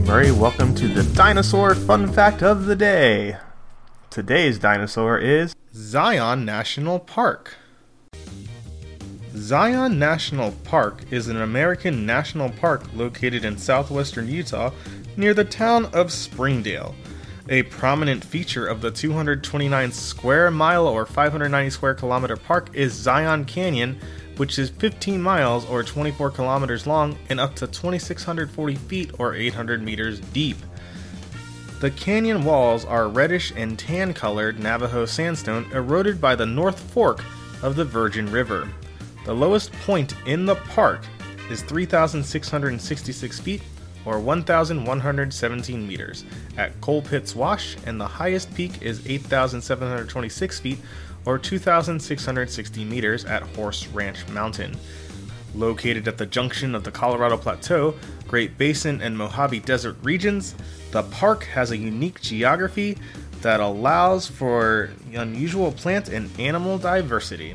Murray. Welcome to the dinosaur fun fact of the day. Today's dinosaur is Zion National Park. Zion National Park is an American national park located in southwestern Utah near the town of Springdale. A prominent feature of the 229 square mile or 590 square kilometer park is Zion Canyon, which is 15 miles or 24 kilometers long and up to 2,640 feet or 800 meters deep. The canyon walls are reddish and tan colored Navajo sandstone eroded by the North Fork of the Virgin River. The lowest point in the park is 3,666 feet or 1,117 meters at Coal Pits Wash, and the highest peak is 8,726 feet or 2,660 meters at Horse Ranch Mountain. Located at the junction of the Colorado Plateau, Great Basin, and Mojave Desert regions, the park has a unique geography that allows for unusual plant and animal diversity.